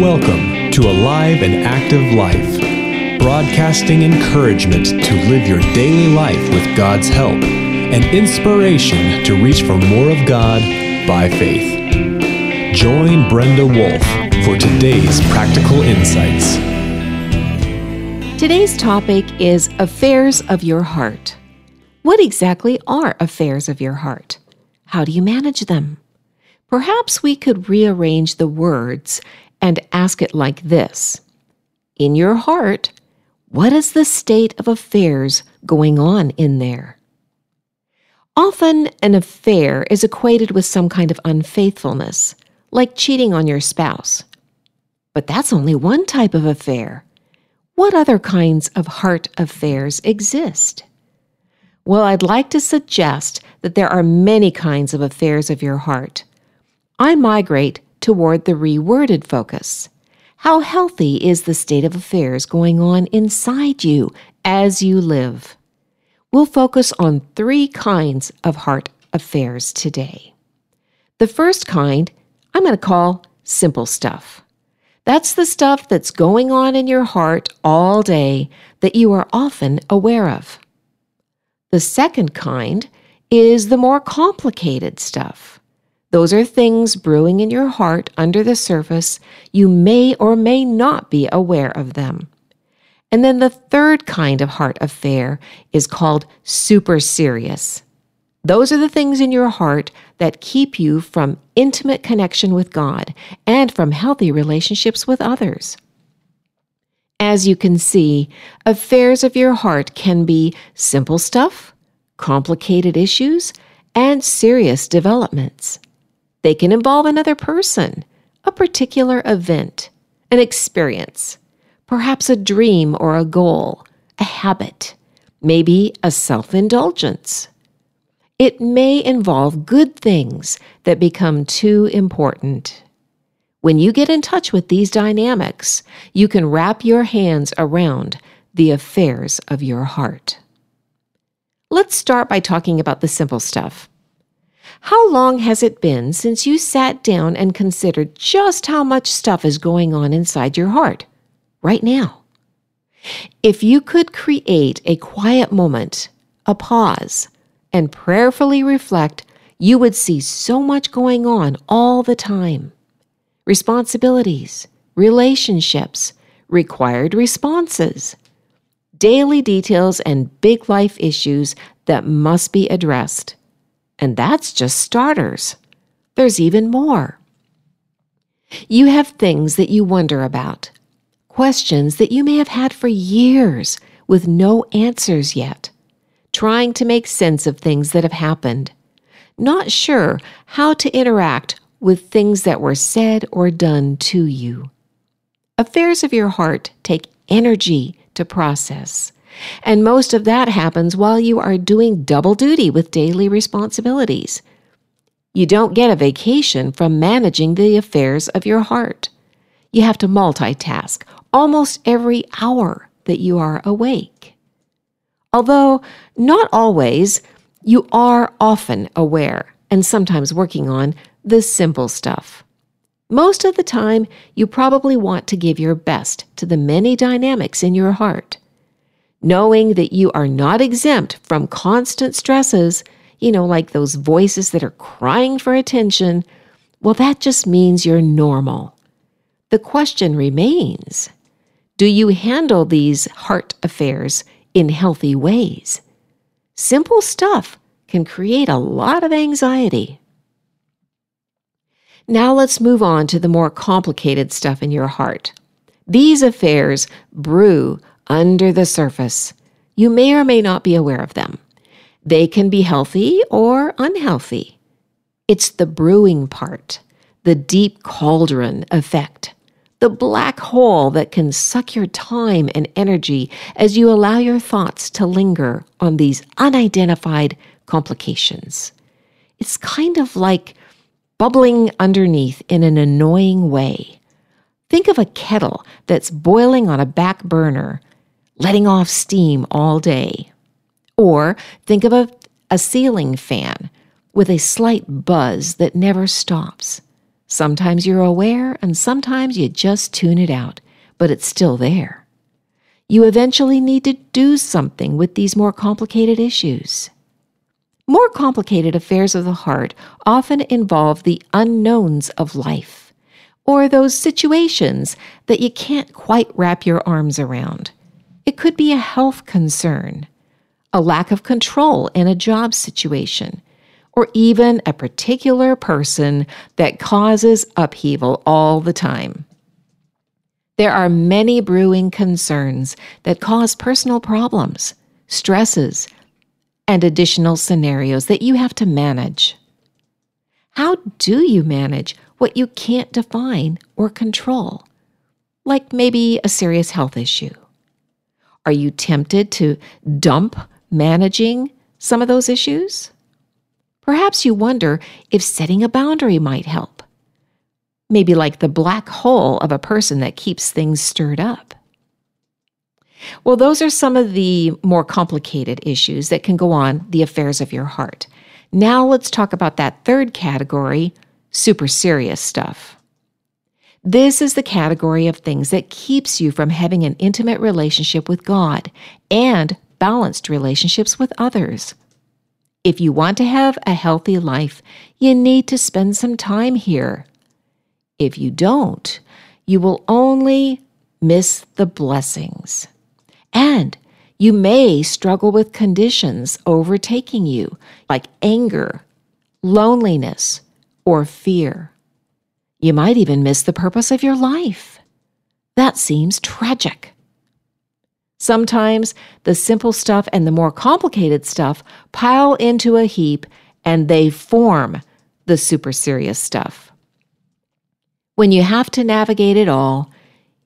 Welcome to Alive and Active Life, broadcasting encouragement to live your daily life with God's help and inspiration to reach for more of God by faith. Join Brenda Wolf for today's practical insights. Today's topic is affairs of your heart. What exactly are affairs of your heart? How do you manage them? Perhaps we could rearrange the words and ask it like this In your heart, what is the state of affairs going on in there? Often, an affair is equated with some kind of unfaithfulness, like cheating on your spouse. But that's only one type of affair. What other kinds of heart affairs exist? Well, I'd like to suggest that there are many kinds of affairs of your heart. I migrate toward the reworded focus. How healthy is the state of affairs going on inside you as you live? We'll focus on three kinds of heart affairs today. The first kind I'm going to call simple stuff. That's the stuff that's going on in your heart all day that you are often aware of. The second kind is the more complicated stuff. Those are things brewing in your heart under the surface. You may or may not be aware of them. And then the third kind of heart affair is called super serious. Those are the things in your heart that keep you from intimate connection with God and from healthy relationships with others. As you can see, affairs of your heart can be simple stuff, complicated issues, and serious developments. They can involve another person, a particular event, an experience, perhaps a dream or a goal, a habit, maybe a self indulgence. It may involve good things that become too important. When you get in touch with these dynamics, you can wrap your hands around the affairs of your heart. Let's start by talking about the simple stuff. How long has it been since you sat down and considered just how much stuff is going on inside your heart right now? If you could create a quiet moment, a pause, and prayerfully reflect, you would see so much going on all the time responsibilities, relationships, required responses, daily details, and big life issues that must be addressed. And that's just starters. There's even more. You have things that you wonder about, questions that you may have had for years with no answers yet trying to make sense of things that have happened, not sure how to interact with things that were said or done to you. Affairs of your heart take energy to process, and most of that happens while you are doing double duty with daily responsibilities. You don't get a vacation from managing the affairs of your heart. You have to multitask almost every hour that you are awake. Although not always, you are often aware and sometimes working on the simple stuff. Most of the time, you probably want to give your best to the many dynamics in your heart. Knowing that you are not exempt from constant stresses, you know, like those voices that are crying for attention, well, that just means you're normal. The question remains do you handle these heart affairs in healthy ways. Simple stuff can create a lot of anxiety. Now let's move on to the more complicated stuff in your heart. These affairs brew under the surface. You may or may not be aware of them. They can be healthy or unhealthy. It's the brewing part, the deep cauldron effect the black hole that can suck your time and energy as you allow your thoughts to linger on these unidentified complications. It's kind of like bubbling underneath in an annoying way. Think of a kettle that's boiling on a back burner, letting off steam all day. Or think of a, a ceiling fan with a slight buzz that never stops. Sometimes you're aware, and sometimes you just tune it out, but it's still there. You eventually need to do something with these more complicated issues. More complicated affairs of the heart often involve the unknowns of life, or those situations that you can't quite wrap your arms around. It could be a health concern, a lack of control in a job situation, or even a particular person that causes upheaval all the time. There are many brewing concerns that cause personal problems, stresses, and additional scenarios that you have to manage. How do you manage what you can't define or control? Like maybe a serious health issue. Are you tempted to dump managing some of those issues? Perhaps you wonder if setting a boundary might help. Maybe like the black hole of a person that keeps things stirred up. Well, those are some of the more complicated issues that can go on the affairs of your heart. Now let's talk about that third category super serious stuff. This is the category of things that keeps you from having an intimate relationship with God and balanced relationships with others. If you want to have a healthy life, you need to spend some time here. If you don't, you will only miss the blessings. And you may struggle with conditions overtaking you, like anger, loneliness, or fear. You might even miss the purpose of your life. That seems tragic. Sometimes the simple stuff and the more complicated stuff pile into a heap and they form the super serious stuff. When you have to navigate it all,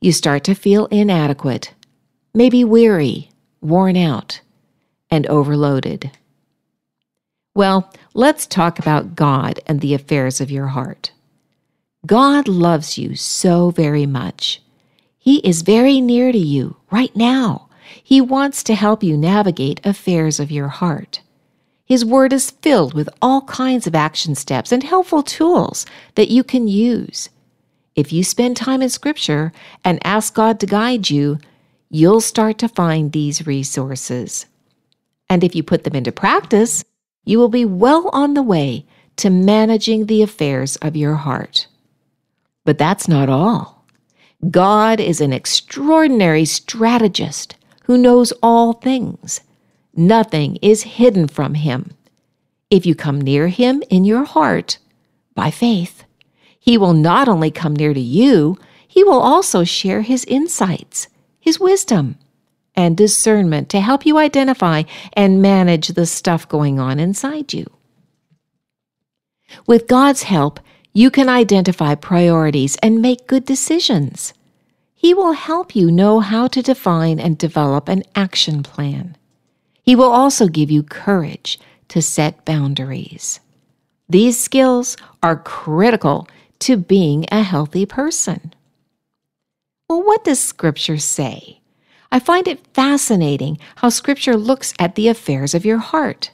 you start to feel inadequate, maybe weary, worn out, and overloaded. Well, let's talk about God and the affairs of your heart. God loves you so very much. He is very near to you right now. He wants to help you navigate affairs of your heart. His Word is filled with all kinds of action steps and helpful tools that you can use. If you spend time in Scripture and ask God to guide you, you'll start to find these resources. And if you put them into practice, you will be well on the way to managing the affairs of your heart. But that's not all. God is an extraordinary strategist who knows all things. Nothing is hidden from him. If you come near him in your heart by faith, he will not only come near to you, he will also share his insights, his wisdom, and discernment to help you identify and manage the stuff going on inside you. With God's help, you can identify priorities and make good decisions. He will help you know how to define and develop an action plan. He will also give you courage to set boundaries. These skills are critical to being a healthy person. Well, what does Scripture say? I find it fascinating how Scripture looks at the affairs of your heart.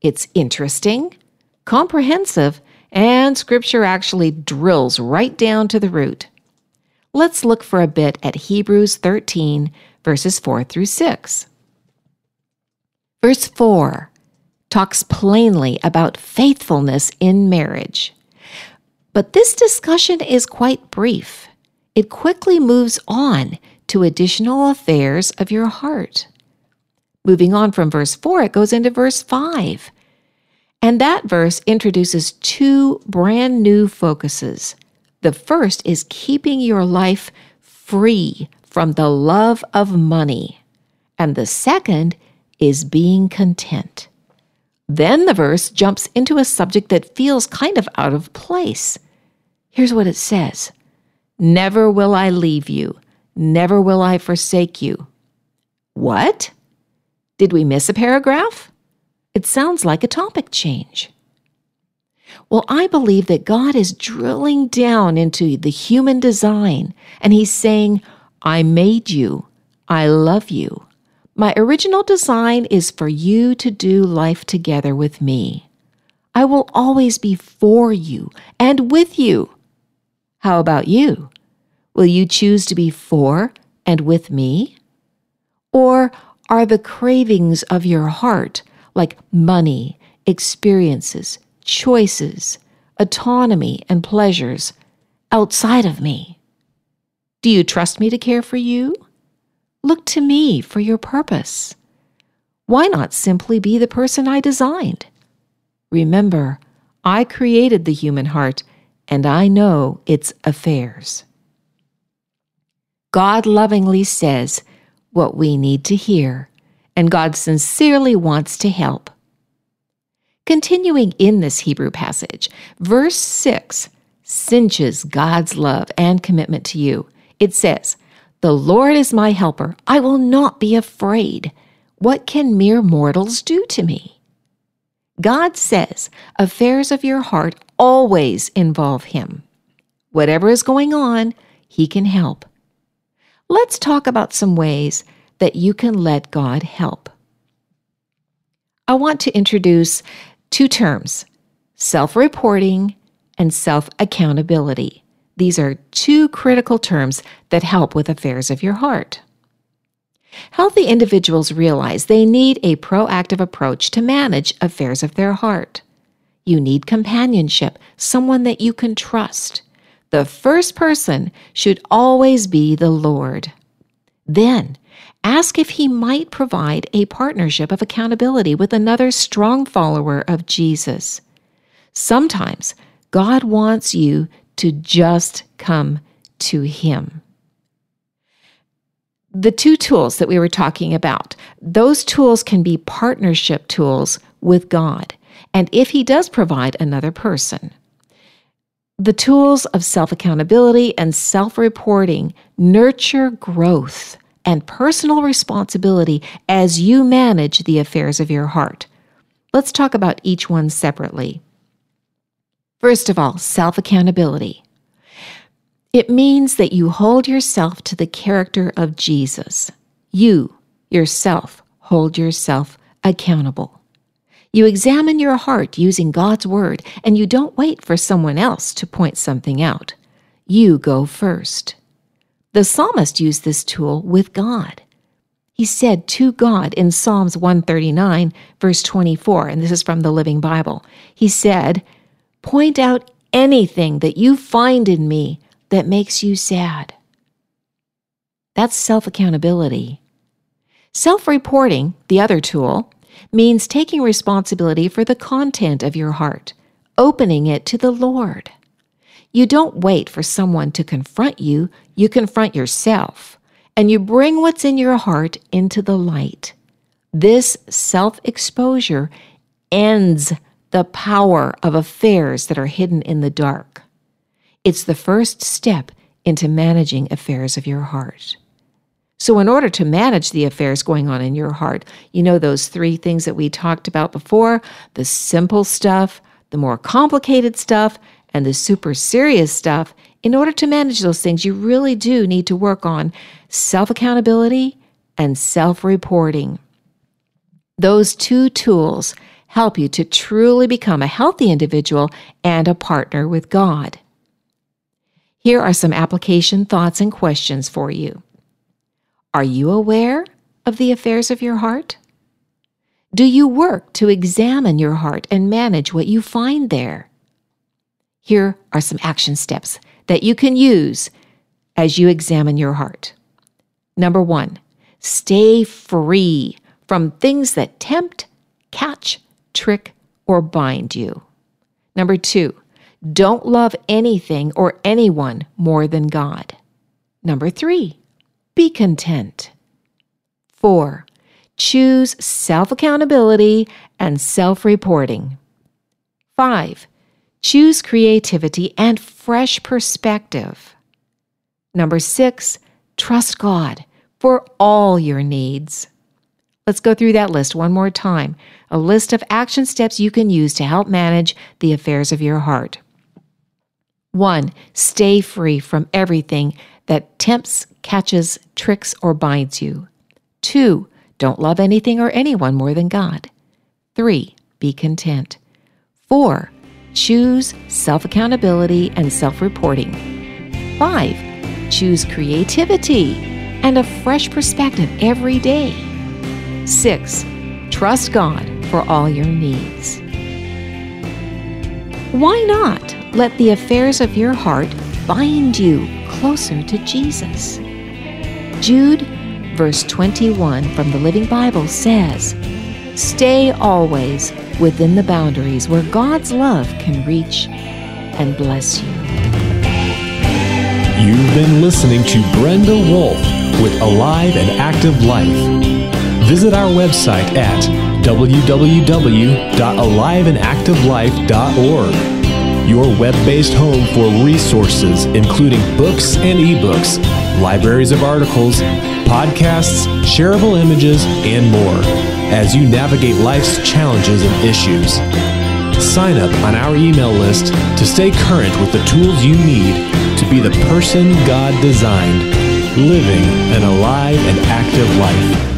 It's interesting, comprehensive, and Scripture actually drills right down to the root. Let's look for a bit at Hebrews 13, verses 4 through 6. Verse 4 talks plainly about faithfulness in marriage. But this discussion is quite brief. It quickly moves on to additional affairs of your heart. Moving on from verse 4, it goes into verse 5 and that verse introduces two brand new focuses. The first is keeping your life free from the love of money, and the second is being content. Then the verse jumps into a subject that feels kind of out of place. Here's what it says Never will I leave you, never will I forsake you. What? Did we miss a paragraph? It sounds like a topic change. Well, I believe that God is drilling down into the human design and He's saying, I made you. I love you. My original design is for you to do life together with me. I will always be for you and with you. How about you? Will you choose to be for and with me? Or are the cravings of your heart, like money, experiences, choices, autonomy, and pleasures, outside of me? Do you trust me to care for you? Look to me for your purpose. Why not simply be the person I designed? Remember, I created the human heart and I know its affairs. God lovingly says what we need to hear, and God sincerely wants to help. Continuing in this Hebrew passage, verse 6 cinches God's love and commitment to you. It says, The Lord is my helper. I will not be afraid. What can mere mortals do to me? God says affairs of your heart always involve Him. Whatever is going on, He can help. Let's talk about some ways that you can let God help. I want to introduce two terms self reporting and self accountability. These are two critical terms that help with affairs of your heart. Healthy individuals realize they need a proactive approach to manage affairs of their heart. You need companionship, someone that you can trust. The first person should always be the Lord. Then, ask if He might provide a partnership of accountability with another strong follower of Jesus. Sometimes God wants you to just come to Him the two tools that we were talking about, those tools can be partnership tools with God. And if He does provide another person, the tools of self accountability and self reporting nurture growth and personal responsibility as you manage the affairs of your heart. Let's talk about each one separately. First of all, self accountability. It means that you hold yourself to the character of Jesus. You, yourself, hold yourself accountable. You examine your heart using God's word, and you don't wait for someone else to point something out. You go first. The psalmist used this tool with God. He said to God in Psalms 139, verse 24, and this is from the Living Bible. He said, Point out anything that you find in me that makes you sad. That's self accountability. Self reporting, the other tool, means taking responsibility for the content of your heart, opening it to the Lord. You don't wait for someone to confront you, you confront yourself, and you bring what's in your heart into the light. This self exposure ends the power of affairs that are hidden in the dark. It's the first step into managing affairs of your heart. So, in order to manage the affairs going on in your heart, you know those three things that we talked about before the simple stuff, the more complicated stuff, and the super serious stuff. In order to manage those things, you really do need to work on self accountability and self reporting. Those two tools help you to truly become a healthy individual and a partner with God. Here are some application thoughts and questions for you. Are you aware of the affairs of your heart? Do you work to examine your heart and manage what you find there? Here are some action steps that you can use as you examine your heart. Number one, stay free from things that tempt, catch, trick, or bind you. Number two, don't love anything or anyone more than God. Number three, be content. Four, choose self accountability and self reporting. Five, choose creativity and fresh perspective. Number six, trust God for all your needs. Let's go through that list one more time a list of action steps you can use to help manage the affairs of your heart. One, stay free from everything that tempts, catches, tricks, or binds you. Two, don't love anything or anyone more than God. Three, be content. Four, choose self accountability and self reporting. 5. Choose creativity and a fresh perspective every day. 6. Trust God for all your needs. Why not let the affairs of your heart bind you closer to Jesus? Jude, verse 21 from the Living Bible says, Stay always within the boundaries where God's love can reach and bless you. You've been listening to Brenda Wolf with Alive and Active Life. Visit our website at www.aliveandactivelife.org, your web based home for resources including books and ebooks, libraries of articles, podcasts, shareable images, and more as you navigate life's challenges and issues. Sign up on our email list to stay current with the tools you need to be the person God designed, living an alive and active life.